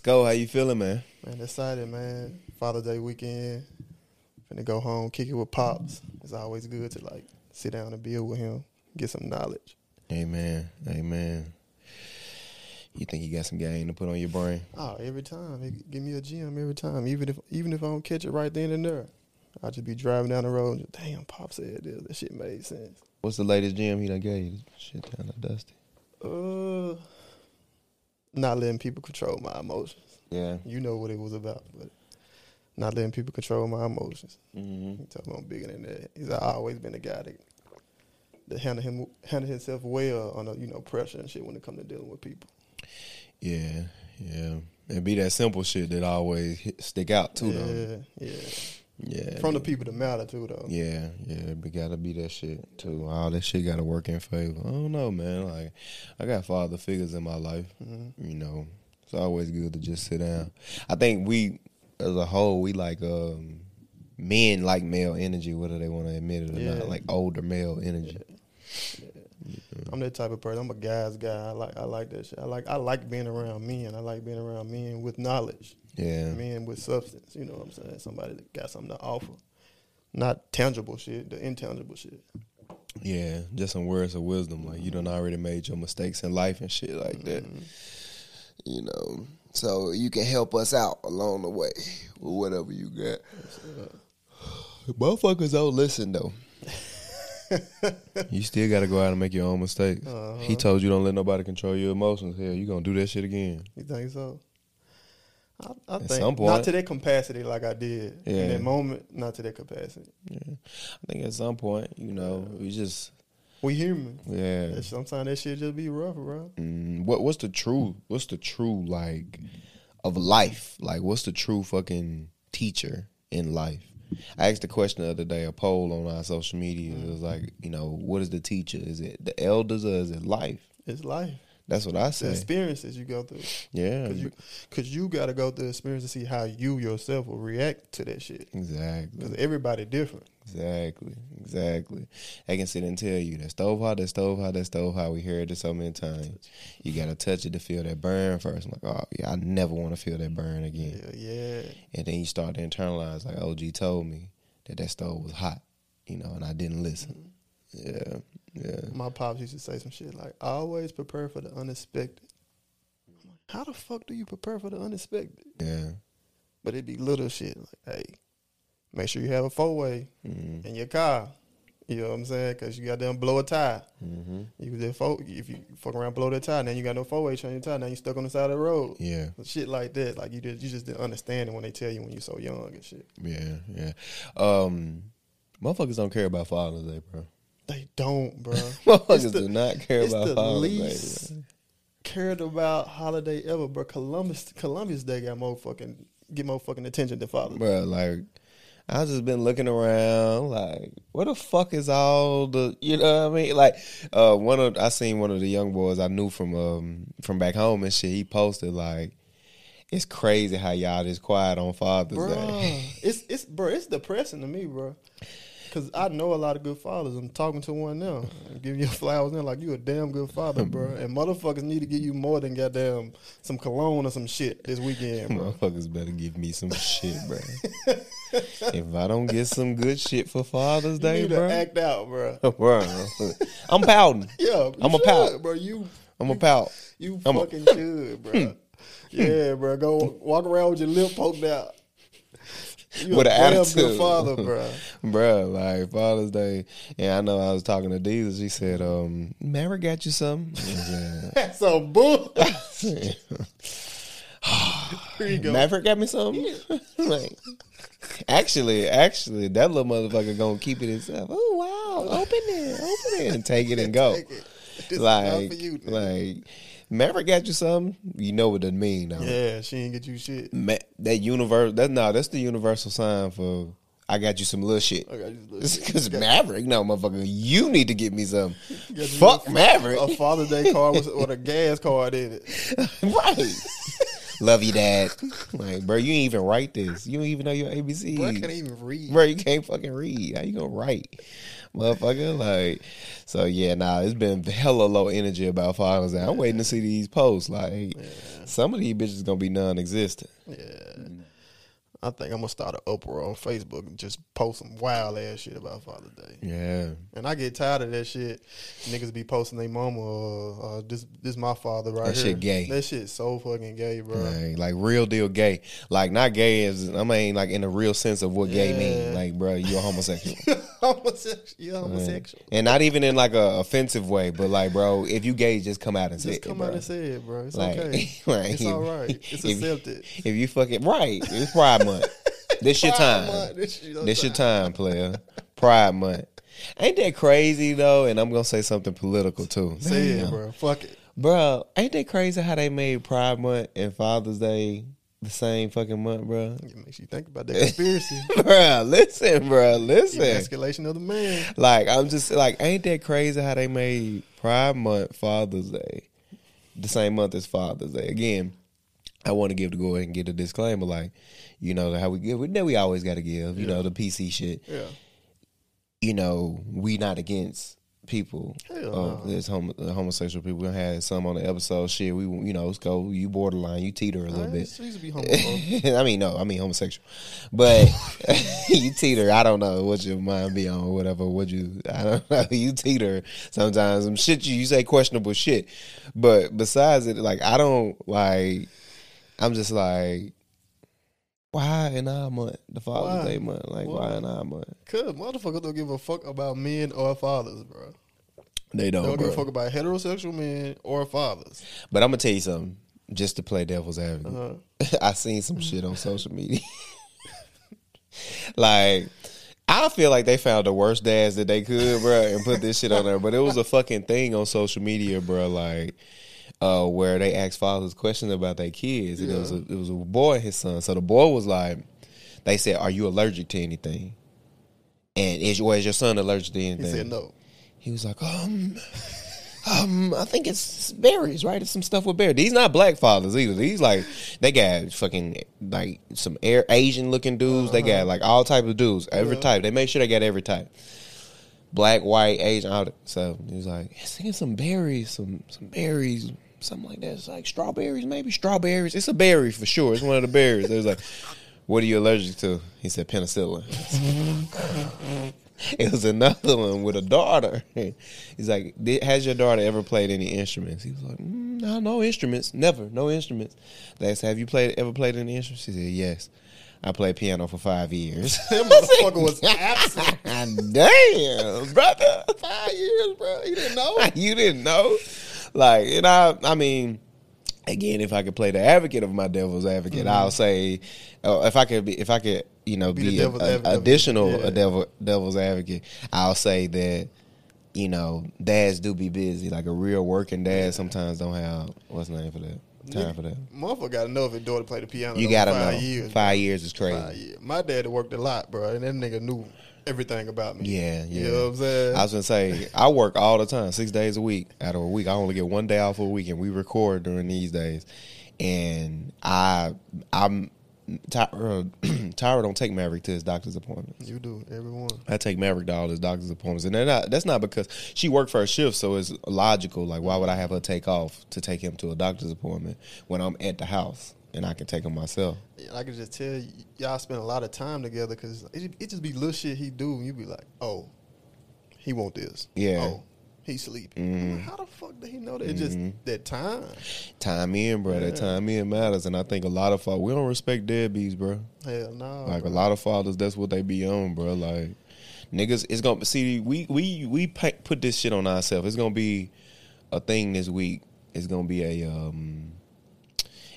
Go. How you feeling, man? Man, excited, man. Father's Day weekend. Finna go home, kick it with pops. It's always good to like sit down and build with him, get some knowledge. Amen. Amen. You think you got some game to put on your brain? Oh, every time. He give me a gym every time. Even if even if I don't catch it right then and there. I'll just be driving down the road and just, damn, Pop said this. That shit made sense. What's the latest gym he done gave you? Shit kind of dusty. Uh not letting people control my emotions. Yeah. You know what it was about, but not letting people control my emotions. Mm-hmm. He told me I'm bigger than that. He's always been a guy that that handle him handle himself well under you know pressure and shit when it comes to dealing with people. Yeah. Yeah. And be that simple shit that always hit, stick out too, though. yeah, yeah. Yeah. From the people that matter too, though. Yeah, yeah, but gotta be that shit too. All that shit gotta work in favor. I don't know, man. Like, I got father figures in my life. Mm-hmm. You know, it's always good to just sit down. I think we, as a whole, we like um, men like male energy, whether they want to admit it or Yeah. not. Like older male energy. I'm that type of person. I'm a guy's guy. I like I like that shit. I like I like being around men. I like being around men with knowledge. Yeah, Men with substance. You know what I'm saying? Somebody that got something to offer. Not tangible shit, the intangible shit. yeah. Just some words of wisdom. Like you done already made your mistakes in life and shit like that. Mm-hmm. You know, so you can help us out along the way with whatever you got. Motherfuckers don't listen though. you still got to go out and make your own mistakes. Uh-huh. He told you don't let nobody control your emotions. Hell, you gonna do that shit again. You think so? I, I At think some point. not to that capacity like I did Yeah. in that moment. Not to that capacity. Yeah, I think at some point, you know, we just We human. yeah. Sometimes that shit just be rough, bro. Mm, what what's the true what's the true like of life? Like what's the true fucking teacher in life? I asked the question the other day, a poll on our social media. It was like, you know, what is the teacher? Is it the elders or is it life? It's life. That's what I The say. experiences you go through. Yeah, Cause you, cause you gotta go through the experience to see how you yourself will react to that shit. exactly. Cause everybody different. Exactly, exactly. I can sit and tell you that stove hot, that stove hot, that stove hot. We heard it so many times. You gotta touch it to feel that burn first. I'm like, oh yeah, I never want to feel that burn again. Yeah, yeah. And then you start to internalize, like OG told me that that stove was hot, you know, and I didn't listen. Mm-hmm. Yeah, yeah. My pops used to say some shit like, always prepare for the unexpected. I'm like, how the fuck do you prepare for the unexpected? Yeah. But it'd be little shit like, hey, make sure you have a four way Mm-hmm. in your car. You know what I'm saying? Cause you got them blow a tire. Mm-hmm. You just four, if you fuck around blow that tire, then you got no four way on your tire. Now you stuck on the side of the road. Yeah, Shit like that. Like you just you just didn't understand it when they tell you when you're so young and shit. yeah, yeah. Um, motherfuckers don't care about Father's Day, bro. They don't, bro. Motherfuckers do not care it's about the Father's least cared about holiday ever, bro. Columbus Columbus Day got more fucking get more fucking attention than Father's Bro, like I just been looking around, like, where the fuck is all the, you know what I mean? Like, uh, one of I seen one of the young boys I knew from um from back home and shit. He posted like, it's crazy how y'all just quiet on Father's Bro, Day. it's it's bro, it's depressing to me, bro. Cause I know a lot of good fathers. I'm talking to one now. I'm giving you flowers now, like you a damn good father, bro. And motherfuckers need to give you more than goddamn some cologne or some shit this weekend, bro. Motherfuckers better give me some shit, bro. if I don't get some good shit for Father's You Day, to bro, act out, bro. bro, I'm pouting. Yeah, you I'm a pout. bro. You I'm a pout. you a- fucking should, bro. Hmm. yeah, bro. Go walk around with your lip poked out. You With a an attitude. good father, bro. bro, like Father's Day, and I know I was talking to Deezus. She said, um, Maverick got you something. Said, That's a bull. Here you go. Maverick got me something. like, actually, actually, that little motherfucker gonna keep it himself. Oh wow, open it, open it, and take it and go. Take it. This is not like, for you, like Maverick got you something. You know what that mean, though. Yeah, she ain't get you shit. Ma- that universe. That no, that's the universal sign for. I got you some little shit. I got you some little shit. Because Maverick, no motherfucker, you need to get me some. Fuck Maverick. A Father's Day card with, with a gas card in it. right. Love you, dad. Like, bro, you ain't even write this. You don't even know your ABC. Bro, I can't even read. Bro, you can't fucking read. How you gonna write, motherfucker? Like, so yeah, nah, it's been hella low energy about Day. I'm waiting to see these posts. Like, some of these bitches gonna be non-existent. Yeah. I think I'm gonna start an Oprah on Facebook and just post some wild ass shit about Father's Day. Yeah, And I get tired of that shit. Niggas be posting their mama. Uh, uh, this this my father right That here. That shit gay. That shit so fucking gay, bro. like, like real deal gay. Like not gay as I mean, like in the real sense of what gay mean. Like, bro, you a homosexual. homosexual. You homosexual. and not even in like a offensive way, but like, bro, if you gay, just come out and say Just it, come out and say it, bro. It's Like- okay. like, it's all right. It's if- accepted. If you fucking right, it's Pride Month. This your time. Month, This your This your time, player. Pride Month. Ain't that crazy though? And I'm gonna say something political too. Say it, bro. Fuck it. Bro, ain't that crazy how they made Pride Month and Father's Day the same fucking month, bro? It makes you think about that conspiracy. bro, listen, bro, listen. escalation of the man. Like I'm just like, ain't that crazy how they made Pride Month Father's Day the same month as Father's Day? Again, I want to give to go ahead and get a disclaimer, like, you know, how we give. We we always got to give, you know, the PC shit. Yeah. You know, we not against people. Hell no. this homo, uh, homosexual people. We had some on the episode. Shit, we you know, let's go. You borderline, you teeter a little I bit. to be. I mean, no, I mean homosexual, but you teeter. I don't know what your mind be on, or whatever. What you, I don't know. You teeter sometimes. Some shit you, you say questionable shit, but besides it, like I don't like. I'm just like, why in our month, the Father's? Day month? Like why, in our month? Cause motherfuckers don't give a fuck about men or fathers, bro. They They don't, don't give a bro. fuck about heterosexual men or fathers. But I'm gonna tell you something, just to play devil's advocate. Uh-huh. I seen some shit on social media. like, I feel like they found the worst dads that they could, bro, and put this shit on there. But it was a fucking thing on social media, bro. Like, uh, where they asked fathers questions about their kids. And it was a it was a boy and his son. So the boy was like, they said, "Are you allergic to anything?" And is was your son allergic to anything? He said no. He was like, um, um, I think it's berries, right? It's some stuff with berries. These not black fathers either. These like they got fucking like some air Asian looking dudes. They got like all type of dudes, every Yeah. type. They make sure they got every type. Black, white, Asian, all that. So he was like, yeah, singing some berries, some some berries, something like that. It's like strawberries, maybe strawberries. It's a berry for sure. It's one of the berries. It was like, what are you allergic to? He said penicillin. It was another one with a daughter. He's like, "Has your daughter ever played any instruments?" He was like, mm, "No, no instruments, never, no instruments." They said, "Have you played ever played any instruments?" She said, "Yes, I played piano for five years." That motherfucker was absent. Damn, brother, Five years, bro. You didn't know? you didn't know? Like, and I, I mean, again, if I could play the advocate of my devil's advocate, I'll say, uh, if I could be, if I could, you know, Be be, a, a- additional Yeah. a devil, devil's advocate, I'll say that, you know, dads do be busy. Like a real working dad sometimes don't have what's the name for that time for that. Motherfucker gotta know if his daughter played the piano. You gotta five know. Years, Five years is crazy. Five years. My dad worked a lot, bro, and that nigga knew everything about me. Yeah, yeah. You know what I'm saying? I was gonna say I work all the time, six days a week. Out of a week, I only get one day off a week, and we record during these days. And I, I'm Tyra. Uh, Tyra don't take Maverick to his doctor's appointments. you do, everyone. I take Maverick to all his doctor's appointments, and not, that's not because she worked for a shift, so it's logical. Like, why would I have her take off to take him to a doctor's appointment when I'm at the house and I can take him myself? And I can just tell y- y'all spend a lot of time together because it, it just be little shit he do, and you be like, oh, he want this. Yeah. Oh, he sleeping. I'm like, How the fuck did he know that? It's Just that time. Time in, bro. That time in matters, and I think a lot of fathers we don't respect deadbeats, bro. Hell no. Like bro. a lot of fathers, that's what they be on, bro. Like niggas, it's gonna see. We we we put this shit on ourselves. It's gonna be a thing this week. It's gonna be a um.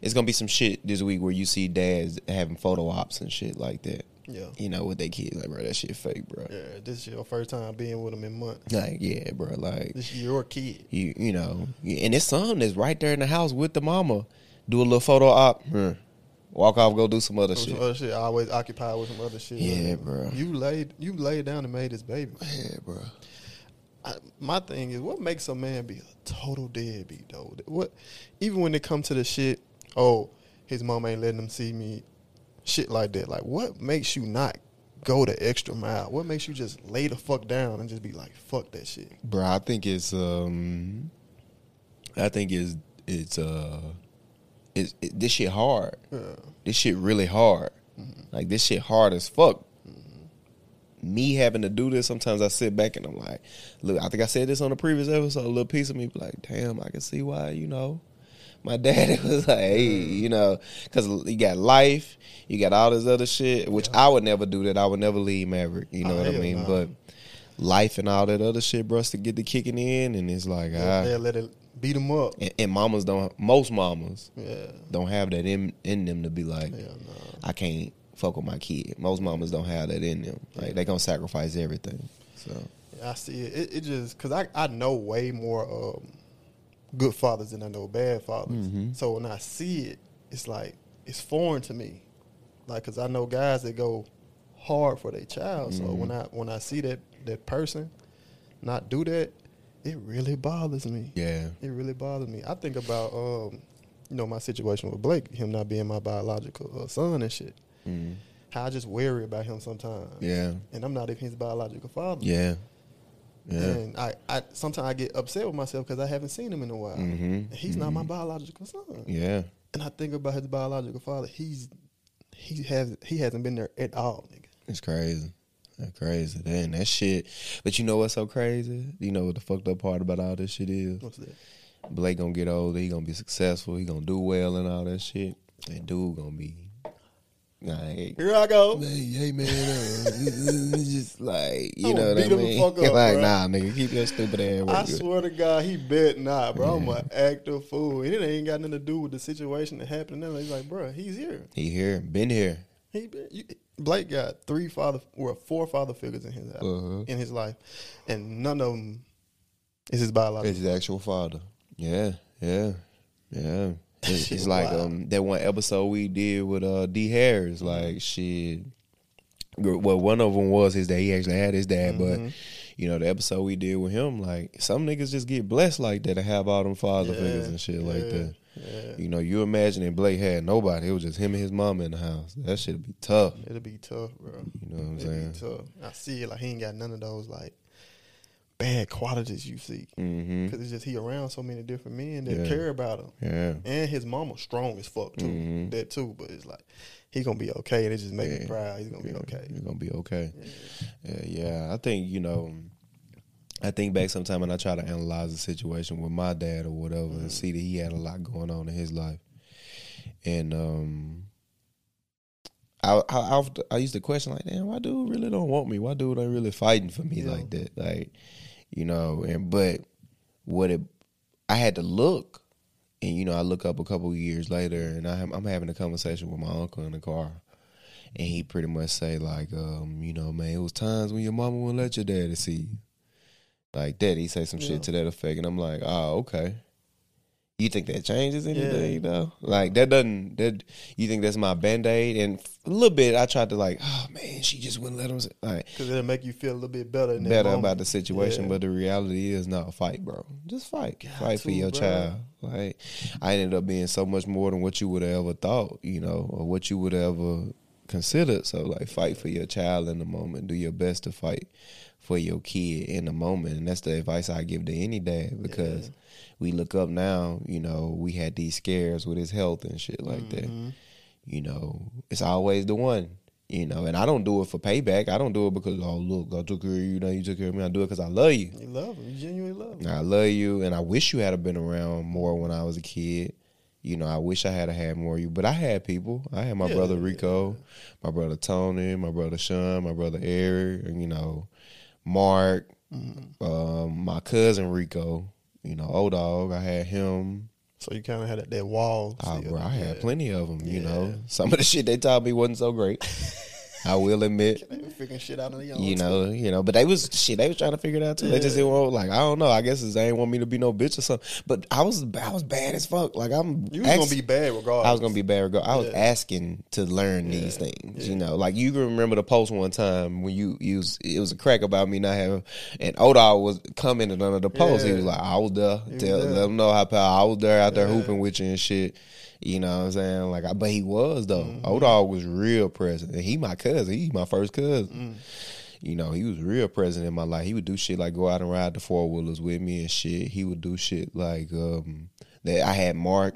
It's gonna be some shit this week where you see dads having photo ops and shit like that. Yeah. You know, with their kids, like bro, that shit fake, bro. Yeah, this is your first time being with them in months. Like yeah, bro. Like This is your kid. you you know, and his son is right there in the house with the mama. Do a little photo op. hmm. Walk off, go do some other Some shit. other shit. Always occupied with some other shit. Yeah, bro. You laid you laid down and made this baby. Yeah, bro. I, my thing is, what makes a man be a total deadbeat though? What even when it comes to the shit? Oh, his mom ain't letting him see me, shit like that. Like, what makes you not go the extra mile? What makes you just lay the fuck down and just be like, fuck that shit? Bro, I think it's um I think it's it's uh it's it, this shit hard. Yeah. This shit really hard. Like this shit hard as fuck. Me having to do this, sometimes I sit back and I'm like, look, I think I said this on the previous episode. A little piece of me be like, damn, I can see why, you know. My daddy was like, hey, you know, because you got life, you got all this other shit, which I would never do that. I would never leave Maverick, you know Oh, what I mean? But life and all that other shit, bro, to get the kicking in, and it's like, ah, They'll let it beat them up. and, and mamas don't, most mamas Yeah. don't have that in in them to be like. I can't fuck with my kid. Most mamas don't have that in them. Like they gonna sacrifice everything. So I see it. It, it just because I, I know way more um, good fathers than I know bad fathers. Mhm. So when I see it, it's like it's foreign to me. Like because I know guys that go hard for their child. So Mhm. when I when I see that that person not do that, it really bothers me. yeah, It really bothers me. I think about um, you know my situation with Blake, him not being my biological uh, son and shit. mm, How I just worry about him sometimes. yeah, And I'm not even his biological father. yeah, yeah. And I, I sometimes I get upset with myself because I haven't seen him in a while. Mhm, He's not my biological son. Yeah, And I think about his biological father. He's he has he hasn't been there at all, nigga. it's crazy. That's crazy. Damn, that shit. But you know what's so crazy? You know what the fucked up part about all this shit is? What's that? Blake gonna get older. He gonna be successful. He gonna do well and all that shit. And dude gonna be. Like, Here I go. Hey, hey man, uh, it's just like you know what I beat him the mean. fuck up, like, bruh. nah, nigga, keep your stupid ass. I swear to God, he bet not, bro. I'm an active fool. And it ain't got nothing to do with the situation that happened. Now he's like, bro, he's here. He here, been here. He been, you, Blake got three father, or four father figures in his Uh-huh. in his life, and none of them is his biological. It's his actual father. Yeah, yeah, yeah. It's, it's like um that one episode we did with uh D Harris. Like shit. Well, one of them was his dad. He actually had his dad, Mm-hmm. but you know the episode we did with him, like some niggas just get blessed like that to have all them father Yeah, figures and shit like that. Yeah. You know, you imagine if Blake had nobody, it was just him and his mama in the house. That shit'd be tough. It'll be tough, bro. You know what I'm It'll saying? be tough. I see it like he ain't got none of those like bad qualities you see. Mm-hmm. Because it's just he around so many different men that Yeah. care about him. Yeah. And his mama strong as fuck too. Mhm. That too. But it's like he gonna be okay. And it just make me proud. He's gonna be okay. You're gonna be okay. Yeah, yeah. I think you know. I think back sometime and I try to analyze the situation with my dad or whatever Mm-hmm. and see that he had a lot going on in his life, and um, I I, I, I used to question like, damn, why dude really don't want me? Why dude ain't really fighting for me Yeah. like that? Like, you know, and but what it, I had to look, and you know, I look up a couple of years later, and I, I'm having a conversation with my uncle in the car, and he pretty much say like, um, you know, man, it was times when your mama wouldn't let your daddy see you, like that. He say some Yeah. shit to that effect, and I'm like, oh, okay. You think that changes anything, Yeah. though? Like that doesn't that you think that's my band aid? And a little bit, I tried to like, oh man, she just wouldn't let him. Like Because it'll make you feel a little bit better. In better about the situation, Yeah. but the reality is not fight, bro. Just fight, Got fight for your bro. child. Like I ended up being so much more than what you would have ever thought, you know, or what you would have ever considered. So like, fight for your child in the moment. Do your best to fight for your kid in the moment, and that's the advice I give to any dad because we look up now. You know, we had these scares with his health and shit like that Mhm. you know, it's always the one, you know, and I don't do it for payback. I don't do it because, oh, look, I took care of you, now you took care of me. I do it because I love you. You love him. You genuinely love him. I love you, and I wish you had been around more when I was a kid. You know, I wish I had had more of you, but I had people. I had my Yeah, brother yeah, Rico, my brother Tony, my brother Sean, my brother Eric, and, you know, Mark, Mm-hmm. um, my cousin Rico, you know, old dog. I had him. So you kind of had that, that wall. Oh, bro, I had Yeah. plenty of them. You Yeah. know, some of the shit they taught me wasn't so great. I will admit. They were figuring shit out on own. You too. know, you know, but they was shit. They was trying to figure it out too. They just didn't want, like, I don't know. I guess they ain't want me to be no bitch or something. But I was, I was bad as fuck. Like I'm, You was gonna be bad regardless. I was gonna be bad. Regard. I was Yeah. asking to learn these things. yeah. You know, like you can remember the post one time when you used it was a crack about me not having, and Odal was commenting under the post. He was like, "I was there. Tell let them know how I was there out there Yeah. hooping with you and shit." You know what I'm saying? Like, I, but he was though. Mm-hmm. Old dog was real present, and he my cousin. He my first cousin. Mm. You know, he was real present in my life. He would do shit like go out and ride the four wheelers with me and shit. He would do shit like um that. I had Mark,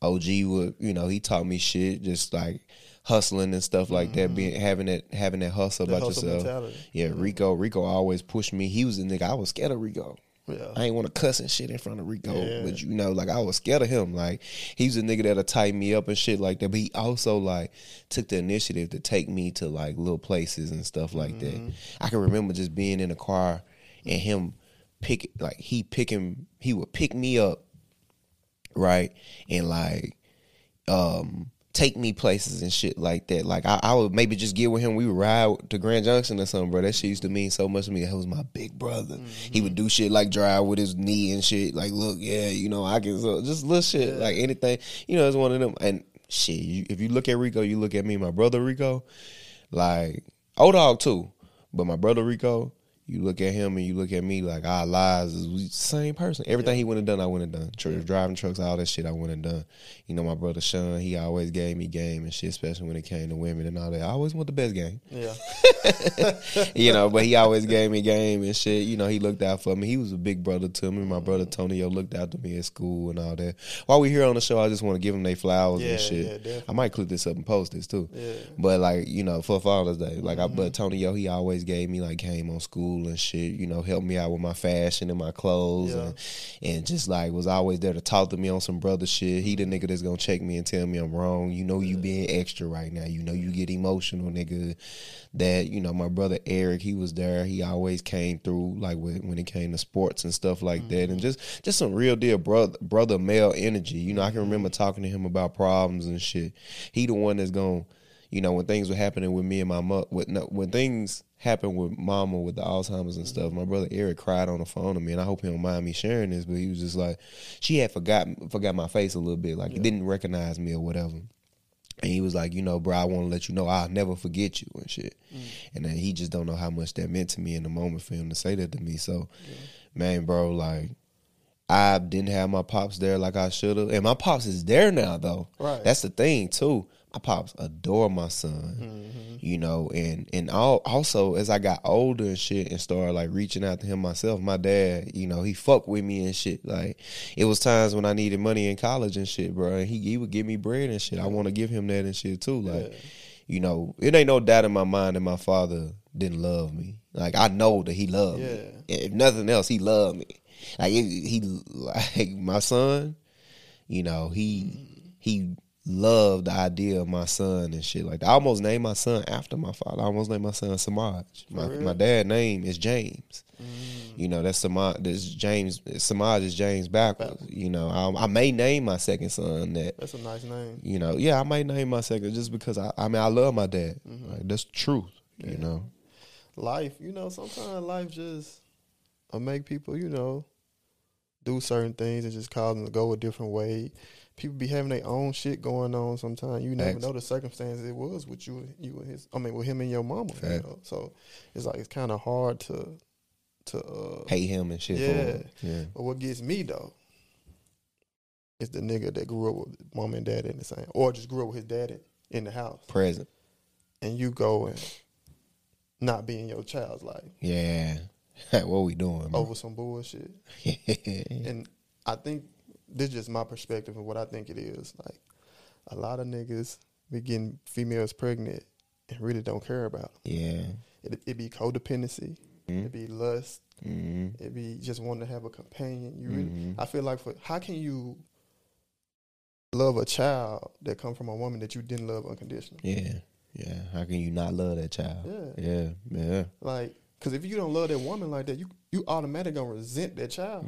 OG would you know he taught me shit just like hustling and stuff like that. Being having that having that hustle The about hustle yourself. mentality. Yeah, Rico. Rico always pushed me. He was the nigga. I was scared of Rico. Yeah. I ain't want to cuss and shit in front of Rico, Yeah. but you know, like I was scared of him. Like he was a nigga that'll tighten me up and shit like that. But he also like took the initiative to take me to like little places and stuff like Mm-hmm. that. I can remember just being in a car and him pick like he picking he would pick me up, right, and like um take me places and shit like that. Like I, I would maybe just get with him. We would ride to Grand Junction or something, bro. That shit used to mean so much to me. That was my big brother. He would mm-hmm. do shit like drive with his knee and shit. Like, look, yeah, you know, I can so just little shit like anything. You know, it's one of them. And shit, you, if you look at Rico, you look at me, my brother Rico, like old dog too, but my brother Rico. You look at him and you look at me like our lives is we same person. Everything he went have done, I went have done. Tr- Driving trucks, all that shit, I went have done. You know, my brother Sean, he always gave me game and shit, especially when it came to women and all that. I always want the best game Yeah. you know, but he always gave me game and shit. You know, he looked out for me. He was a big brother to me. My brother mm-hmm. Tonio looked out to me at school and all that. While we here on the show, I just want to give them their flowers Yeah, and shit. yeah. I might clip this up and post this too. Yeah. But like, you know, for Father's Day, like I but mm-hmm. Tonio, he always gave me like game on school and shit, you know, helped me out with my fashion and my clothes Yeah. and and just like was always there to talk to me on some brother shit. He the nigga that's gonna check me and tell me I'm wrong. You know you being extra right now. You know you get emotional, nigga. That, you know, my brother Eric, he was there. He always came through like when, when it came to sports and stuff like that. And mm-hmm. just just some real deal brother brother male energy. You know, I can remember talking to him about problems and shit. He the one that's gonna you know, when things were happening with me and my with no, when things happened with mama with the Alzheimer's and stuff, my brother Eric cried on the phone to me, and I hope he don't mind me sharing this, but he was just like, she had forgot forgot my face a little bit, like he didn't recognize me or whatever. And he was like, you know, bro, I want to let you know I'll never forget you and shit. Mm. And then he just don't know how much that meant to me in the moment for him to say that to me. So, man, bro, like, I didn't have my pops there like I should have. And my pops is there now, though. Right. That's the thing, too. My pops adore my son, mm-hmm. you know, and and all, also as I got older and shit and started like reaching out to him myself, my dad, you know, he fucked with me and shit. Like it was times when I needed money in college and shit, bro. And he he would give me bread and shit. I want to give him that and shit too. Like, you know, it ain't no doubt in my mind that my father didn't love me. Like I know that he loved me. If nothing else, he loved me. Like it, he like my son, you know, he mm-hmm. he loved the idea of my son and shit like that. I almost named my son after my father. I almost named my son Semaj. My my dad name is James. Mm. You know, that's Semaj. This James Semaj is James backwards. You know, I, I may name my second son that. That's a nice name. You know, yeah, I might name my second just because I. I mean, I love my dad. Mm-hmm. Like, that's the truth. You know. Life, you know, sometimes life just will make people, you know, do certain things and just cause them to go a different way. People be having their own shit going on sometimes. You never know the circumstances it was with you you and his I mean with him and your mama. You know? So it's like it's kinda hard to to uh Hate him and shit. Yeah. Yeah. But what gets me though is the nigga that grew up with mom and dad in the same, or just grew up with his daddy in the house, Present. and you go and not be in your child's life Yeah. what we doing? Bro? over some bullshit. And I think this is just my perspective of what I think it is. Like a lot of niggas be getting females pregnant and really don't care about them. yeah. It, it be codependency. Mhm. It be lust. hmm It be just wanting to have a companion. You really, Mhm. I feel like for how can you love a child that come from a woman that you didn't love unconditionally? Yeah. Yeah. How can you not love that child? Yeah. Yeah. Yeah. Like, because if you don't love that woman like that, you you automatically gonna resent that child.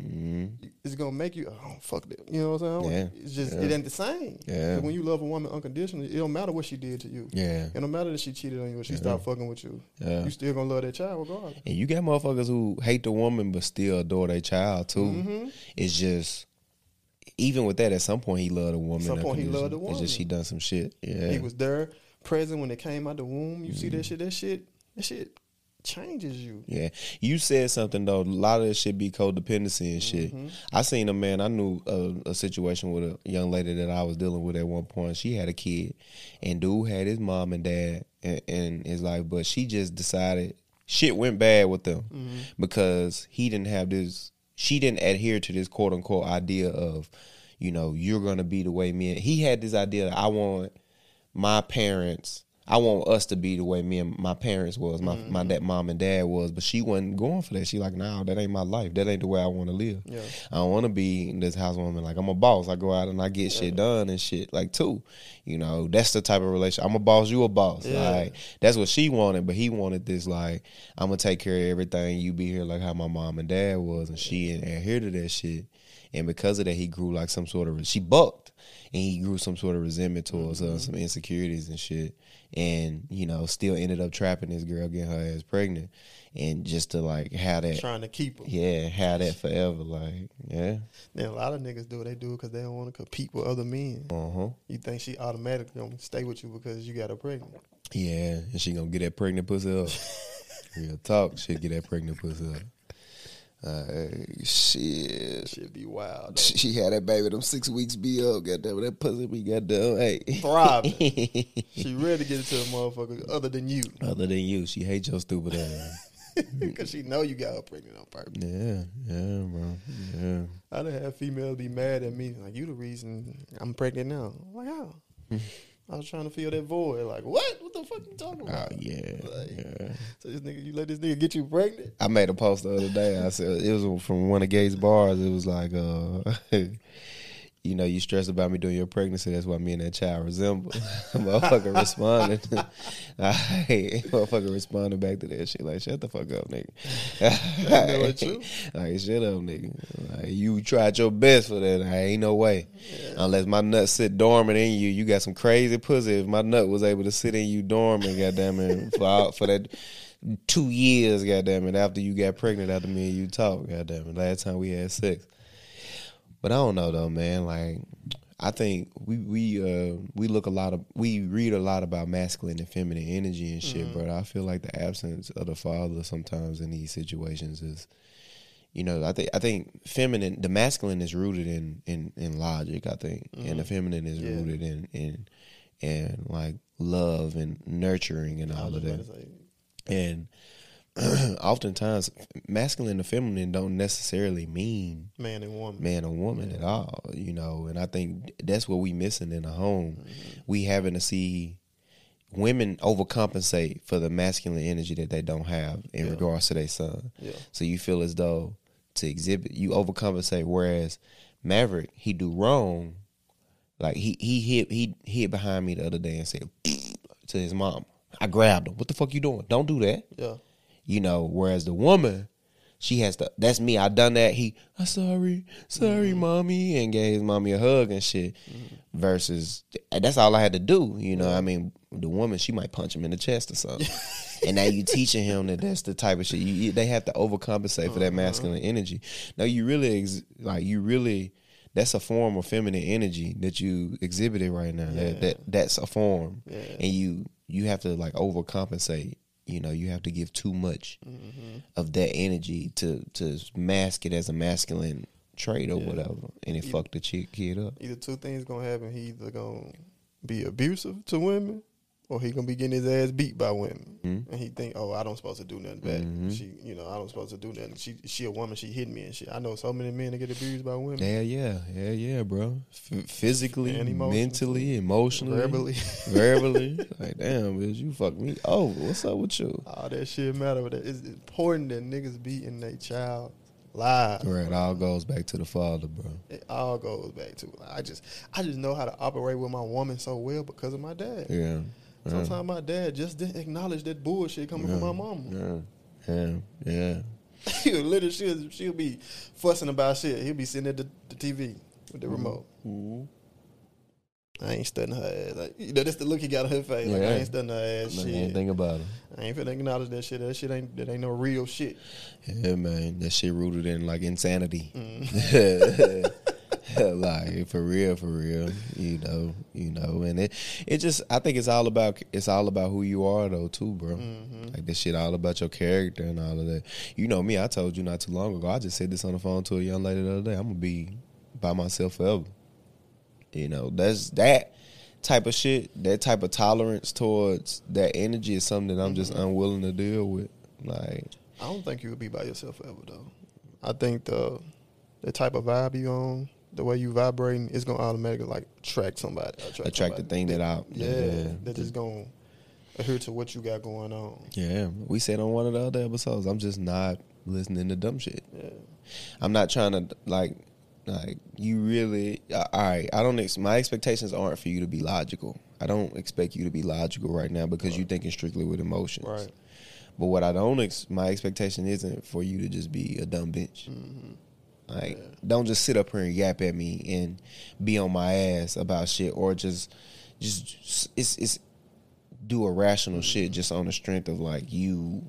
Mm-hmm. Mm-hmm. It's gonna make you oh fuck that. You know what I'm saying? Yeah. It's just Yeah. it ain't the same. Yeah. When you love a woman unconditionally, it don't matter what she did to you. Yeah. It don't matter that she cheated on you or she Yeah. stopped fucking with you. Yeah. You still gonna love that child regardless. And you got motherfuckers who hate the woman but still adore their child too. Mhm. It's just even with that, at some point he loved the woman. At some point he loved the It's just he done some shit. Yeah. He was there, present when it came out the womb. You see Mm-hmm. that shit. That shit. That shit changes you. Yeah, you said something though. A lot of this should be codependency and shit. Mm-hmm. I seen a man. I knew a, a situation with a young lady that I was dealing with at one point. She had a kid, and dude had his mom and dad in, in his life, but she just decided shit went bad with them Mm-hmm. because he didn't have this. She didn't adhere to this quote unquote idea of, you know, you're gonna be the way me. And, he had this idea. That I want my parents. I want us to be the way me and my parents was, my Mm-hmm. my dad, mom and dad was, but she wasn't going for that. She like, nah, that ain't my life. That ain't the way I want to live. Yeah. I don't want to be this housewoman. Like I'm a boss. I go out and I get shit done and shit. Like too, you know, that's the type of relation. I'm a boss. You a boss. Yeah. Like that's what she wanted, but he wanted this like I'm gonna take care of everything. You be here like how my mom and dad was, and she adhered to that shit. And because of that, he grew like some sort of she bucked, and he grew some sort of resentment towards her, some insecurities and shit. And you know, still ended up trapping this girl, getting her ass pregnant, and just to like have that, Trying to keep them. yeah, have that forever. Like, yeah, Then a lot of niggas do what they do because they don't want to compete with other men. uh huh, You think she automatically gonna stay with you because you got her pregnant? yeah. And she gonna get that pregnant pussy up. Real talk, she get that pregnant pussy up. Uh, shit. Shit be wild. She she had that baby, them six weeks be up. Goddamn, that pussy be goddamn. Hey, Thriving. she ready to get it to a motherfucker other than you Other than you, she hates your stupid ass. because she know you got her pregnant on purpose. yeah, yeah, bro. Yeah. I done had females be mad at me like you the reason I'm pregnant now. I'm like how? I was trying to fill that void. Like what? What the fuck you talking about? Oh yeah, Like- yeah. So this nigga, you let this nigga get you pregnant? I made a post the other day. I said it was from one of Gates bars. It was like, uh, you know, you stressed about me during your pregnancy. That's why me and that child resemble. motherfucker responded. I motherfucker responded back to that shit like, shut the fuck up, nigga. know it too. like, shut up, nigga. Like, you tried your best for that. I ain't no way. Unless my nut sit dormant in you, you got some crazy pussy. If my nut was able to sit in you dormant, goddamn it, for, for that two years, goddamn it, after you got pregnant after me and you talked, goddamn it, last time we had sex. But I don't know though, man. Like I think we we uh we look a lot of we read a lot about masculine and feminine energy and shit, but I feel like the absence of the father sometimes in these situations is you know, I think I think feminine the masculine is rooted in in, in logic, I think. And the feminine is Yeah. rooted in in in like love and nurturing and all of that. And oftentimes masculine and feminine don't necessarily mean man and woman. man or woman at all, you know. And I think that's what we missing in the home. Mm-hmm. We having to see women overcompensate for the masculine energy that they don't have in Yeah. regards to their son. Yeah. So you feel as though to exhibit you overcompensate, whereas Maverick he do wrong. Like he he hit he hit behind me the other day and said to his mom, I grabbed him. What the fuck you doing? Don't do that Yeah. You know whereas the woman she has to that's me. I done that. He i'm sorry sorry mm-hmm. mommy and gave his mommy a hug and shit mm-hmm. versus that's all i had to do you know i mean the woman she might punch him in the chest or something. And now you teaching him that that's the type of shit you, you- they have to overcompensate for that uh-huh. masculine energy. Now you really ex, like you really that's a form of feminine energy that you exhibited right now that, that that's a form. Yeah. and you you have to like overcompensate you know you have to give too much Mm-hmm. of that energy to to mask it as a masculine trait or Yeah. whatever and it Either- fucked the chick kid up Either two things gonna happen. He either gonna be abusive to women, or he gonna be getting his ass beat by women. Mhm. And he think, oh, I don't supposed to do nothing back. Mhm. She, you know, I don't supposed to do nothing. She, she a woman. She hit me and shit. I know so many men that get abused by women. yeah yeah yeah yeah bro F- physically mentally emotionally Verbally, verbally like damn bitch you fuck me oh what's up with you all that shit matter. But it's important that niggas be in their child lives. right all goes back to the father bro It all goes back to I just I just know how to operate with my woman so well because of my dad. yeah yeah. Sometimes my dad just didn't acknowledge that bullshit coming from my mama. yeah yeah yeah literally she'll, she'll be fussing about shit. He'll be sitting at the, the TV with the remote. I ain't studying her ass. Like, you know, that's the look he got on her face. Like, I ain't studying her ass Man, shit. anything about it I ain't finna acknowledge that shit. That shit ain't that ain't no real shit. Yeah, man, that shit rooted in like insanity. Mm. like for real, for real. You know, you know, and it it just I think it's all about it's all about who you are though too, bro. Mm-hmm. Like this shit all about your character and all of that. You know me, I told you not too long ago. I just said this on the phone to a young lady the other day. I'm gonna be by myself forever. You know, that's that type of shit, that type of tolerance towards that energy is something that I'm just unwilling to deal with. Like I don't think you would be by yourself forever though. I think the the type of vibe you on, the way you vibrating, is gonna automatically like attract somebody. Attract, attract the thing that I Yeah, yeah. that just gonna adhere to what you got going on. Yeah, we said on one of the other episodes, I'm just not listening to dumb shit. Yeah. I'm not trying to like, like you really. Uh, all right, I don't. Ex- my expectations aren't for you to be logical. I don't expect you to be logical right now because you're thinking strictly with emotions. Right. But what I don't. Ex- my expectation isn't for you to just be a dumb bitch. Mm-hmm. Like, Yeah. don't just sit up here and yap at me and be on my ass about shit, or just, just it's it's do irrational shit just on the strength of like you,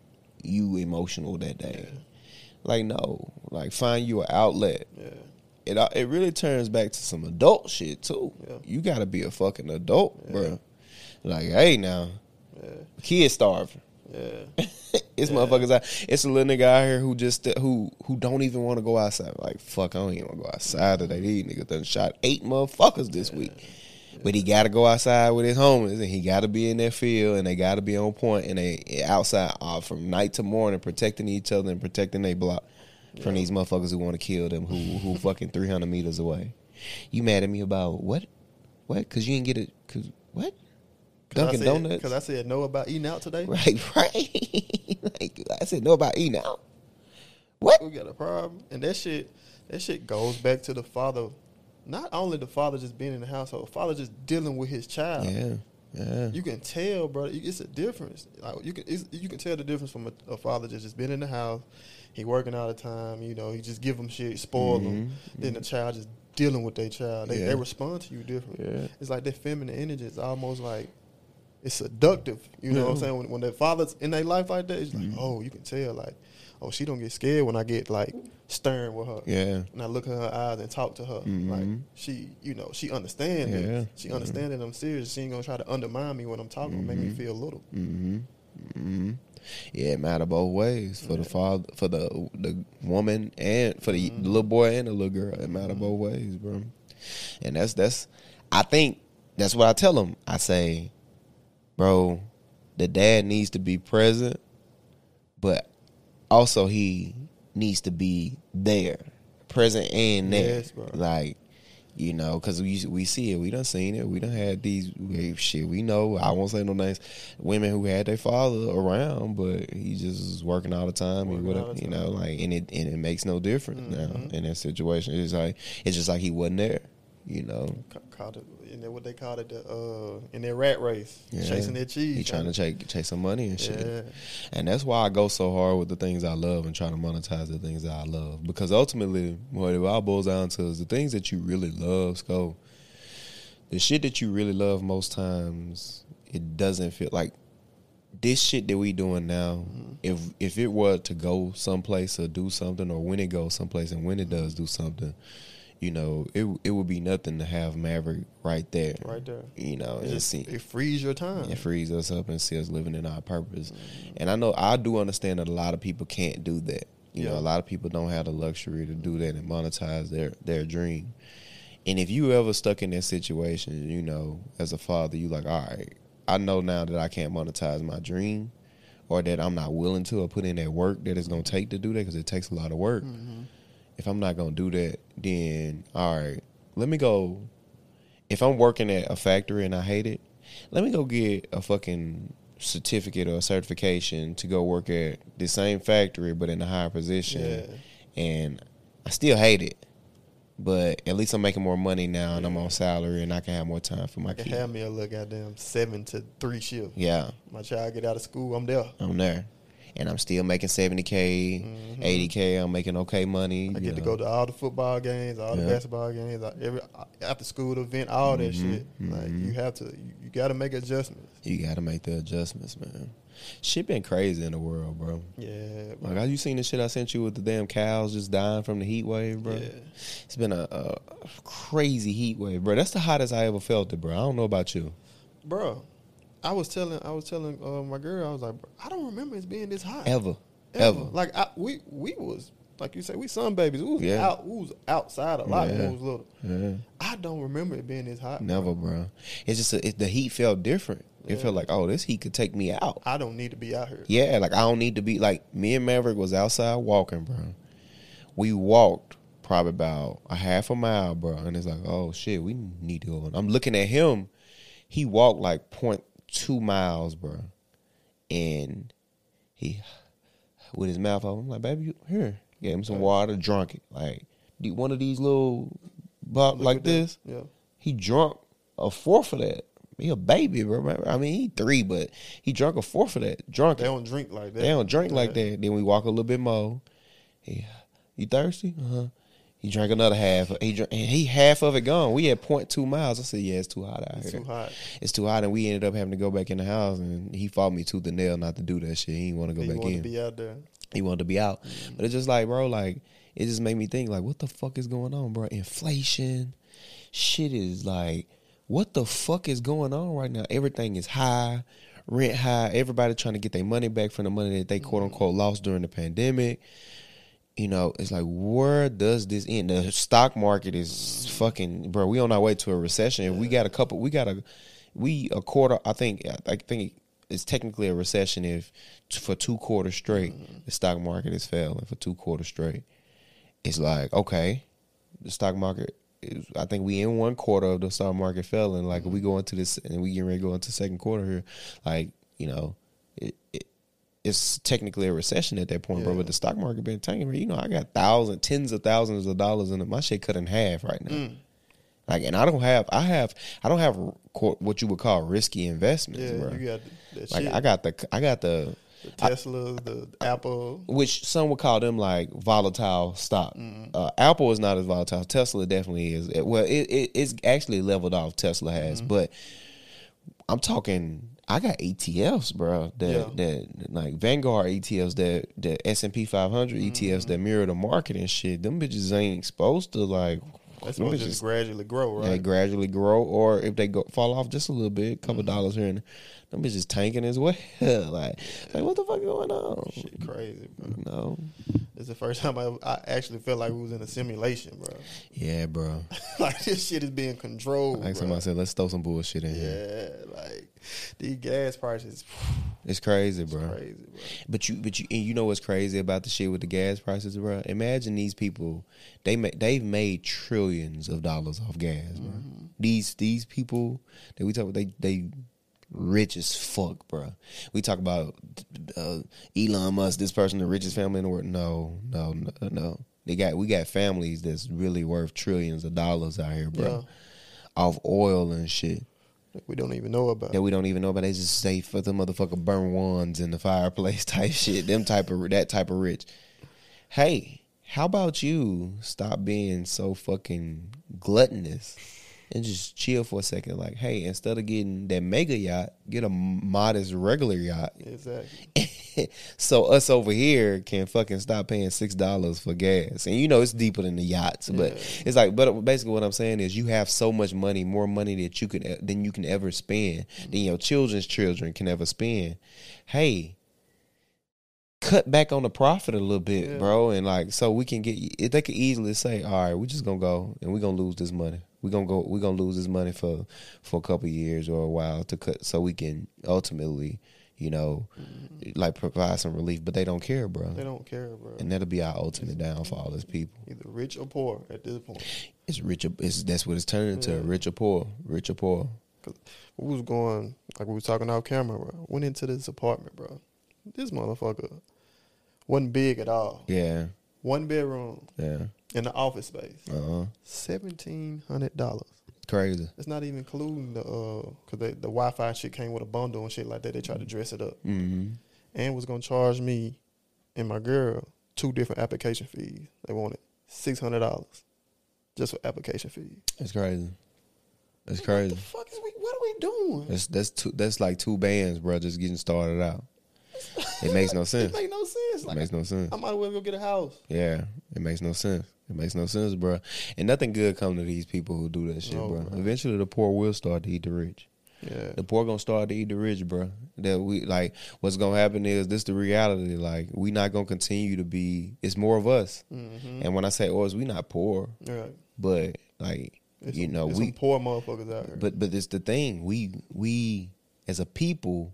you emotional that day. Yeah. Like, no, like find you an outlet. Yeah. It it really turns back to some adult shit too. Yeah. You got to be a fucking adult, bro. Like, hey, now, Yeah. kid starving. Yeah. it's Yeah. motherfuckers out. It's a little nigga out here who just who who don't even want to go outside. Like fuck, I don't even want to go outside today. These niggas done shot eight motherfuckers this week. But he got to go outside with his homies, and he got to be in that field, and they got to be on point, and they outside uh, from night to morning, protecting each other and protecting their block from these motherfuckers who want to kill them, who who fucking three hundred meters away. You mad at me about what? What? Cause you didn't get it? Cause what? Dunkin' I said, Donuts. Because I said no about eating out today. Right, right. like I said, no about eating out. What? We got a problem, and that shit, that shit goes back to the father. Not only the father just being in the household, father just dealing with his child. Yeah, yeah. You can tell, bro. It's a difference. Like you can, you can tell the difference from a, a father just just been in the house. He working all the time. You know, he just give them shit, spoil them. Mhm, Then the child just dealing with their child. They, Yeah. they respond to you different. Yeah. It's like that feminine energy is almost like it's seductive. You know what I'm saying? When, when their father's in their life like that, it's like, Mhm. oh, you can tell, like, oh, she don't get scared when I get like stern with her. Yeah. And I look in her eyes and talk to her. Like Mhm. she, you know, she understands Yeah. it. She Mhm. understands that I'm serious. She ain't gonna try to undermine me when I'm talking, or make me Mhm. feel little. Mm-hmm. Mm-hmm. Yeah, it matter both ways for the father, for the the woman, and for the, Mhm. little boy and the little girl. It matter Mhm. both ways, bro. And that's that's. I think that's what I tell them. I say, bro, the dad needs to be present, but also he needs to be there, present and there. Yes. Like, you know, because we we see it, we done seen it, we done had these we, shit. We know. I won't say no names. Women who had their father around, but he just is working all the time. and whatever, you know, like and it and it makes no difference now Mhm. in that situation. It's like it's just like he wasn't there. You know, Ca- Called it, in that what they called it, the, uh, in their rat race, Yeah. chasing their cheese. he trying to chase chase some money and shit. Yeah, And that's why I go so hard with the things I love and try to monetize the things that I love. Because ultimately, what it all boils down to is the things that you really love, Sco. The shit that you really love most times, it doesn't feel like this shit that we doing now. If if it were to go someplace or do something, or when it goes someplace and when it does do something, you know, it it would be nothing to have Maverick right there. right there. You know, It and just see it frees your time. it frees us up and see us living in our purpose. And I know I do understand that a lot of people can't do that. You know, a lot of people don't have the luxury to do that and monetize their their dream. And if you ever stuck in that situation, you know, as a father, you like, all right, I know now that I can't monetize my dream, or that I'm not willing to, or put in that work that it's gonna take to do that because it takes a lot of work. Mm-hmm. If I'm not gonna do that, then all right, let me go. If I'm working at a factory and I hate it, let me go get a fucking certificate or a certification to go work at the same factory but in a higher position. Yeah. And I still hate it. But at least I'm making more money now and I'm on salary and I can have more time for my kids. have me a little goddamn seven to three shift. Yeah, My child get out of school, I'm there. I'm there. And I'm still making 70k, 80k. I'm making okay money. Mm-hmm. I get to go to all the football games, all the basketball games, every after school event, all that Mm-hmm. shit. Like you have to, you, you got to make adjustments. You got to make the adjustments, man. Shit been crazy in the world, bro. Yeah, Like, have you seen the shit I sent you with the damn cows just dying from the heat wave, bro? Yeah. It's been a, a crazy heat wave, bro. That's the hottest I ever felt it, bro. I don't know about you. bro. I was telling, I was telling uh, my girl, I was like, I don't remember it being this hot Ever. Ever. Ever. Like I, we, we was like you say, we sun babies. We was Yeah. out, we was outside a lot when we was little. Yeah. I don't remember it being this hot. Never, bro. It's just a, it, the heat felt different. It felt like, oh, this heat could take me out. I don't need to be out here. Yeah, like I don't need to be like me and Maverick was outside walking, bro. We walked probably about a half a mile, bro, and it's like, oh shit, we need to go. I'm looking at him. He walked like point two miles, bro, and he with his mouth open. I'm like, baby, you- here, gave him some water, drunk it. Like one of these little like that. this. Yeah. He drunk a fourth of that. He a baby, bro. I mean, he three, but he drunk a fourth of that. Drunk They it. don't drink like that. They don't drink like that. Then we walk a little bit more. He, you thirsty? Uh huh. He drank another half. He drank, and he half of it gone. We had 0.2 miles. I said, yeah, it's too hot out here. It's here. too hot. It's too hot, and we ended up having to go back in the house. And he fought me tooth and nail not to do that shit. He didn't want to go You back in. to be out there. he wanted to be out, Mm-hmm. but it's just like, bro, like it just made me think, like, what the fuck is going on, bro? Inflation, shit is like, what the fuck is going on right now? Everything is high, rent high. Everybody trying to get their money back from the money that they quote unquote lost during the pandemic. You know, it's like, where does this end? The stock market is fucking, bro. We on our way to a recession. If we got a couple, we got a, we a quarter. I think, I think it's technically a recession if for two quarters straight mm-hmm. the stock market is failing for two quarters straight. It's like okay, the stock market. Is, I think we in one quarter of the stock market failing. Like we mm-hmm. go into this and we getting ready to go into second quarter here. Like you know, it, it it's technically a recession at that point, bro. But the stock market been tanking. bro. You know, I got thousands, tens of thousands of dollars in it. My shit cut in half right now. Mm. Like, and I don't have, I have, I don't have what you would call risky investments, Yeah, bro. you got that like shit. I got the, I got the, the Tesla, the Apple. which some would call them like volatile stock. Mm-hmm. Uh, Apple is not as volatile. Tesla definitely is. It- well, it, it it's actually leveled off. Tesla has, Mm-hmm. but I'm talking. I got ETFs, bro. That Yeah. that like Vanguard ETFs, that the S and P 500 Mm-hmm. ETFs that mirror the market and shit. Them bitches ain't exposed to like. That's supposed bitches- just gradually grow, They right? gradually grow, or if they go fall off just a little bit, a couple Mm-hmm. dollars here and them bitches tanking as well. like, like what the fuck going on? Shit, crazy, bro. Know? It's the first time I, I actually felt like we was in a simulation, bro. Yeah, bro. like this shit is being controlled. Like bro. somebody said, let's throw some bullshit in here. Yeah, like these gas prices, It's crazy, bro. crazy, bro. But you, but you, and you know what's crazy about the shit with the gas prices, bro? Imagine these people. They make, they've made trillions of dollars off gas, bro. Mm-hmm. These these people that we talk about, they they rich as fuck, bro. We talk about uh, Elon Musk, this person, the richest family in the world. No, no, no, no. They got we got families that's really worth trillions of dollars out here, bro. Yeah. Off oil and shit That we don't even know about. that we don't even know about. They just say for the motherfucker burn ones in the fireplace type shit. Them type of that type of rich. Hey, how about you stop being so fucking gluttonous and just chill for a second? Like, hey, instead of getting that mega yacht, get a modest regular yacht. Exactly. so us over here can fucking stop paying six dollars for gas, and you know it's deeper than the yachts. But Yeah. it's like, but basically what I'm saying is you have so much money, more money that you can than you can ever spend, than your children's children can ever spend. Hey, cut back on the profit a little bit, Yeah. bro, and like so we can get. They could easily say, all right, we're just gonna go and we're gonna lose this money. We're gonna go. We're gonna lose this money for for a couple of years or a while to cut, so we can ultimately, you know, like provide some relief. But they don't care, bro. Mm-hmm. They don't care, bro. And that'll be our ultimate downfall as people. Either rich or poor at this point. It's rich. or- It's that's what it's turning into. Yeah. Rich or poor. Rich or poor. Cause we was going like we was talking off camera, bro. Went into this apartment, bro. This motherfucker wasn't big at all. Yeah. One bedroom Yeah. In the office space. Uh huh. Seventeen hundred dollars. Crazy. It's not even including the uh, cause they, the Wi Fi shit came with a bundle and shit like that. They tried to dress it up, Mm-hmm. and was gonna charge me and my girl two different application fees. They wanted six hundred dollars just for application fees. It's crazy. It's What crazy. the fuck is we? What are we doing? That's that's two. That's like two bands, bro. Just getting started out. It makes no It sense. make no sense. It makes no sense. I might as well go get a house. Yeah, it makes no sense. It makes no sense, bro. And nothing good come to these people who do that shit, No, bro. bro. Eventually, the poor will start to eat the rich. Yeah. The poor gonna start to eat the rich, bro. That we like. What's gonna happen is this: the reality. Like we not gonna continue to be. It's more of us. Mm-hmm. And when I say us, we not poor, Yeah. but like It's you know we some poor motherfuckers out here. But but it's the thing we we as a people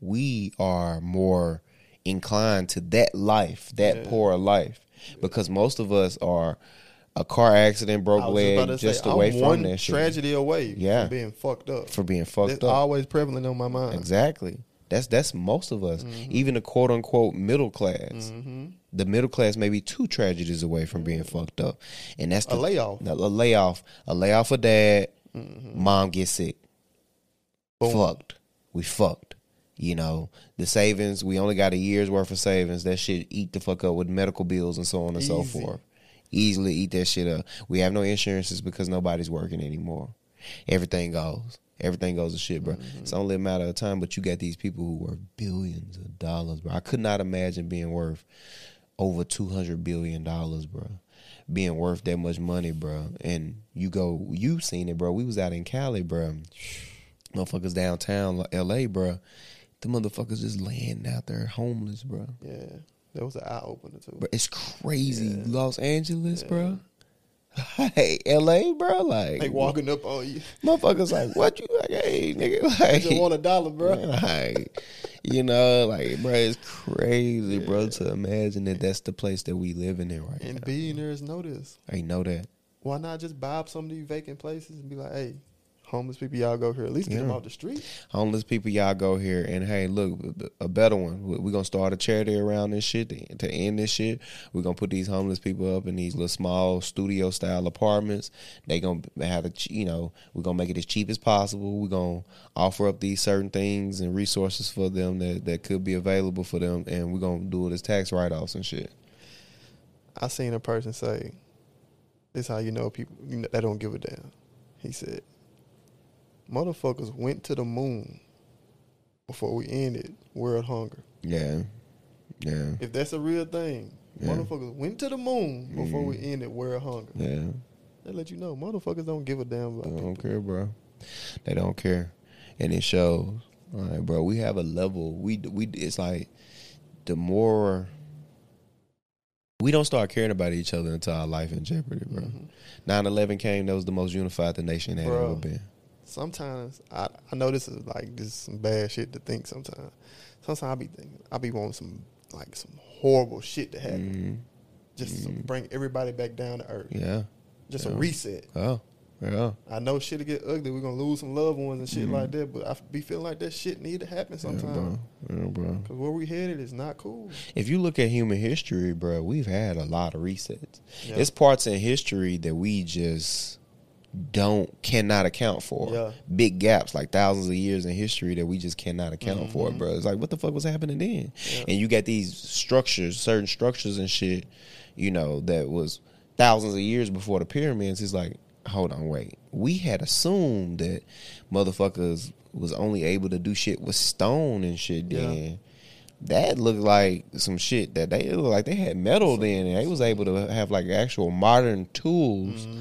we are more inclined to that life, that Yeah. poor life, because most of us are a car accident, broke leg, just say, away I'm from one that shit tragedy away Yeah. from being fucked up. for being fucked That's up. always prevalent on my mind. Exactly. That's that's most of us. Even the quote unquote middle class. Mm-hmm. The middle class may be two tragedies away from being fucked up, and that's A the, layoff. A, a layoff. A layoff for dad. Mm-hmm. Mom gets sick. Boom. Fucked. We fucked. You know the savings. We only got a year's worth of savings. That shit eat the fuck up with medical bills and so on and so forth. Easily eat that shit up. We have no insurances because nobody's working anymore. Everything goes. Everything goes to shit, bro. Mm-hmm. It's only a matter of time. But you got these people who worth billions of dollars, bro. I could not imagine being worth over two hundred billion dollars, bro. Being worth that much money, bro. And you go, you seen it, bro. We was out in Cali, bro. Motherfuckers downtown L.A., bro. The motherfuckers just laying out there homeless, bro. Yeah. That was an eye opener too. Bro, it's crazy. Yeah. Los Angeles, Yeah. bro. Hey, L.A., bro. Like, They walking up on you. motherfuckers like, what you like? Hey, nigga, I just like, want a dollar, bro. like, you know, like, bro, it's crazy, bro, to imagine that that's the place that we living in right And now. billionaires know this. I know that. Why not just buy up some of these vacant places and be like, hey, homeless people, y'all go here. At least get them off the street. Homeless people, y'all go here and hey, look, a better one. We're gonna start a charity around this shit to, to end this shit. We're gonna put these homeless people up in these little small studio style apartments. They gonna have a, you know, we're gonna make it as cheap as possible. We're gonna offer up these certain things and resources for them that that could be available for them, and we're gonna do it as tax write offs and shit. I seen a person say, "This how you know people you know, they don't give a damn." He said, "Motherfuckers went to the moon before we ended world hunger. Yeah, yeah, If that's a real thing, Yeah. motherfuckers went to the moon before we ended world hunger. yeah. They let you know, motherfuckers don't give a damn They about don't people. care, bro. They don't care, and it shows. All right, bro. We have a level. We we. It's like the more we don't start caring about each other until our life in jeopardy, bro. Mhm. 9-11 came. That was the most unified the nation had Bro. ever been. Sometimes I I know this is like this is some bad shit to think. Sometimes, sometimes I be thinking I be wanting some like some horrible shit to happen, Mhm. just to bring everybody back down to earth, Yeah. just Yeah. a reset. Oh. Yeah. I know shit'll get ugly. We're gonna lose some loved ones and shit Mhm. like that. But I be feeling like that shit need to happen Yeah, bro. Yeah, bro. Cause where we headed is not cool. If you look at human history, bro, we've had a lot of resets. Yeah. It's parts in history that we just don't cannot account for. Yeah. Big gaps, like thousands of years in history that we just cannot account for, Mhm. bro. It's like what the fuck was happening then? Yeah. And you got these structures, certain structures and shit, you know, that was thousands of years before the pyramids. It's like, hold on, wait. We had assumed that motherfuckers was only able to do shit with stone and shit Yeah. then. That looked like some shit that they it looked like they had metal then and they was able to have like actual modern tools Mm-hmm.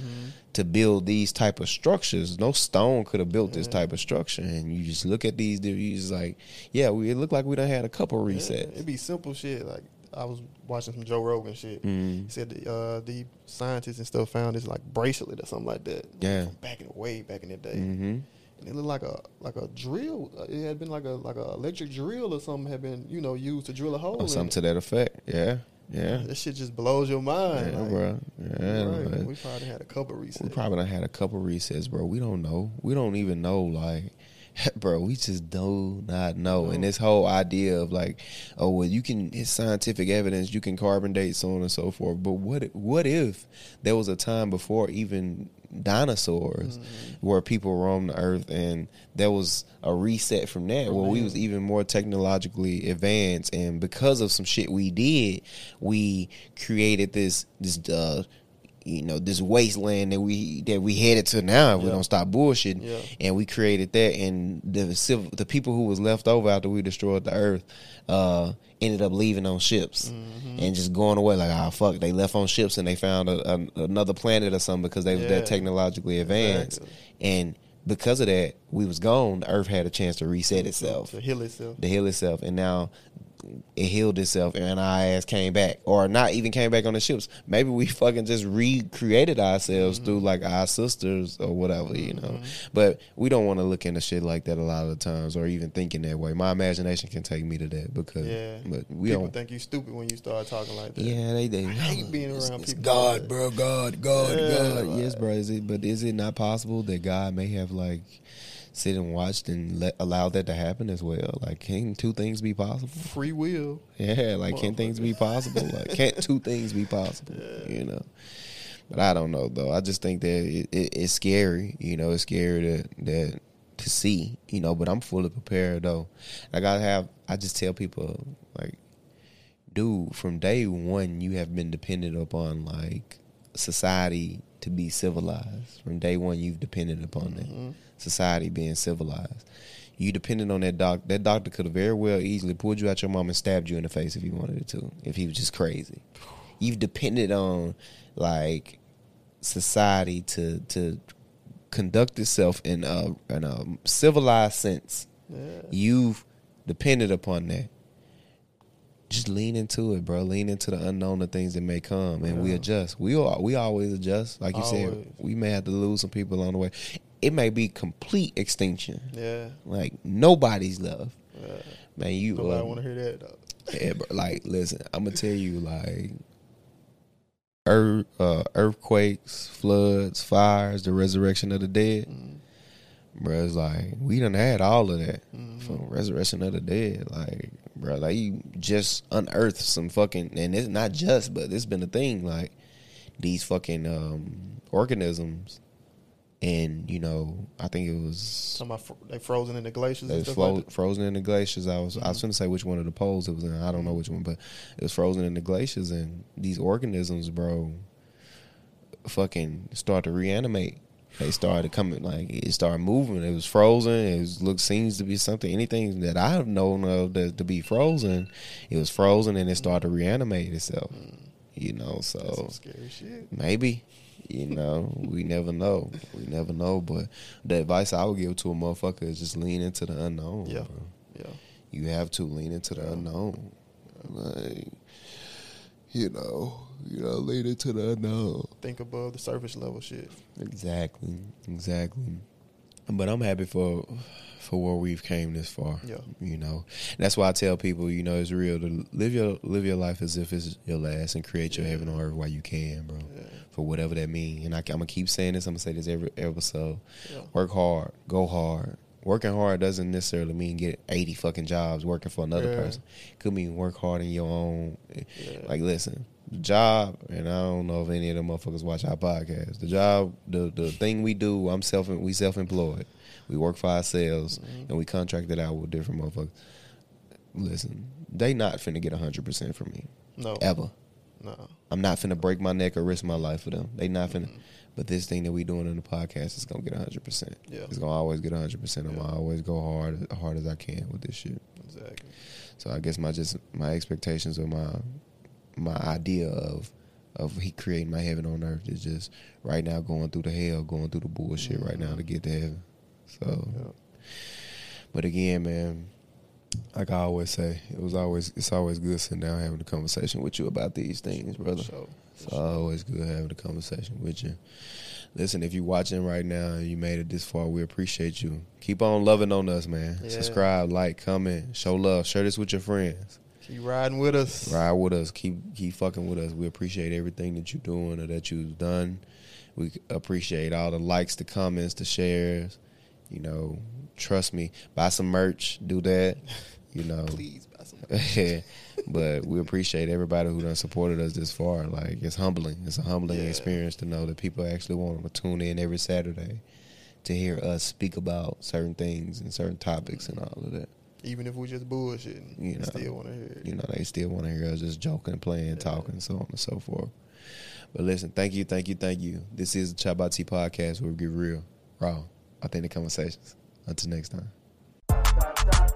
To build these type of structures. No stone could have built this Yeah. type of structure. And you just look at these, you just like, yeah, we it looked like we done had a couple Yeah, resets. It'd be simple shit. Like I was watching some Joe Rogan shit. Mhm. He said the, uh, the scientists and stuff found this like bracelet or something like that. Yeah. Back in the way back in the day, Mm-hmm. and it looked like a like a drill. Uh, It had been like a like a electric drill or something had been you know used to drill a hole. Or in something to that effect. Yeah. Yeah. That shit just blows your mind. Yeah, like, bro. Yeah, right, we probably had a couple resets. We probably had a couple resets, bro. We don't know. We don't even know like bro, we just do not know. And this whole idea of like, oh well, you can it's scientific evidence, you can carbon date, so on and so forth. But what what if there was a time before even dinosaurs Mm-hmm. where people roamed the earth and there was a reset from that where we was even more technologically advanced and because of some shit we did we created this this uh you know this wasteland that we that we headed to now if we Yeah. don't stop bullshitting Yeah. and we created that and the civil the people who was left over after we destroyed the earth uh ended up leaving on ships Mm-hmm. and just going away like ah fuck they left on ships and they found a, a, another planet or something because they was Yeah. that technologically advanced Exactly. and because of that we was gone the earth had a chance to reset itself to heal itself. to heal itself and now it healed itself and our ass came back or not even came back on the ships maybe we fucking just recreated ourselves through Mm-hmm. like our sisters or whatever you know but we don't want to look into shit like that a lot of the times or even thinking that way my imagination can take me to that because Yeah. but we People don't think you stupid when you start talking like that. yeah, they they hate being It's- around it's people God, like bro, God, God, Yeah, God. like- yes, bro. Is it? But is it not possible that God may have like sit and watched and let allow that to happen as well? Like, can two things be possible? Free will. Yeah, like can things be possible? Like, can't two things be possible? You know. But I don't know though. I just think that it, it, it's scary. You know, it's scary to that to see. You know, but I'm fully prepared though. I have, I just tell people like, dude, from day one, you have been dependent upon like society to be civilized. From day one, you've depended upon that mm-hmm. society being civilized. You depended on that doctor. That doctor could have very well easily pulled you out your mom and stabbed you in the face if he wanted it to. If he was just crazy, you've depended on like society to to conduct itself in a in a civilized sense. Yeah. You've depended upon that. Just lean into it, bro. Lean into the unknown, the things that may come, and we adjust. We all, we always adjust. Like you said, we may have to lose some people on the way. It may be complete extinction. Yeah. Like nobody's love, yeah. man. You Nobody uh, want to hear that though. yeah, bro, like, listen, I'm gonna tell you, like, earth, uh, earthquakes, floods, fires, the resurrection of the dead, bro. It's like we done had all of that from resurrection of the dead, like, bro. Like, you just unearthed some fucking, and it's not just, but it's been a thing, like these fucking um organisms, and you know, I think it was Some of they frozen in the glaciers They flo- like frozen in the glaciers. I was I was going to say which one of the poles it was in. I don't know which one, but it was frozen in the glaciers, and these organisms, bro, fucking start to reanimate. They started coming like it started moving. It was frozen. It was look seems to be something. Anything that I've known of that to be frozen, it was frozen and it started to reanimate itself. You know, so scary shit. Maybe. You know, we never know. We never know. But the advice I would give to a motherfucker is just lean into the unknown. Yeah. bro. Yeah. You have to lean into the unknown. Like, you know, you know, lead it to the unknown. Think above the surface level shit. Exactly. Exactly. But I'm happy for for where we've came this far. Yeah. You know. That's why I tell people, you know, it's real to live your live your life as if it's your last and create your heaven on earth while you can, bro. Yeah. For whatever that means. And I, I'm gonna keep saying this. I'm gonna say this every episode. Yeah. Work hard. Go hard. Working hard doesn't necessarily mean get 80 fucking jobs working for another Yeah. person. Could mean work hard in your own. Yeah. Like, listen, the job, and I don't know if any of them motherfuckers watch our podcast. The job, the the thing we do, I'm self, we self employed. We work for ourselves, Mm-hmm. and we contract it out with different motherfuckers. Listen, they not finna get 100 percent from me No. ever. No. I'm not finna break my neck or risk my life for them. They not finna. Mm-hmm. But this thing that we doing in the podcast is gonna get 100. percent Yeah. It's gonna always get 100. percent I'm gonna always go hard, hard as I can with this shit. Exactly. So I guess my just my expectations or my my idea of of he creating my heaven on earth is just right now going through the hell, going through the bullshit right now to mm-hmm. get to heaven. So, Yeah. but again, man, like I always say, it was always it's always good sitting down having a conversation with you about these things, brother. So, It's always good having a conversation with you. Listen, if you're watching right now and you made it this far, we appreciate you. Keep on loving on us, man. Yeah. Subscribe, like, comment, show love, share this with your friends. keep riding with us. Ride with us. Keep keep fucking with us. We appreciate everything that you're doing or that you've done. We appreciate all the likes, the comments, the shares. You know, trust me. Buy some merch. Do that. You know, Please buy some. but we appreciate everybody who done supported us this far. Like it's humbling. It's a humbling Yeah. experience to know that people actually want to tune in every Saturday to hear us speak about certain things and certain topics and all of that. Even if we just bullshitting, You know. still want to hear it. You know, they still want to hear us just joking, playing, talking, so on and so forth. But listen, thank you, thank you, thank you. This is the Chabati podcast where we get real, raw, authentic conversations. Until next time.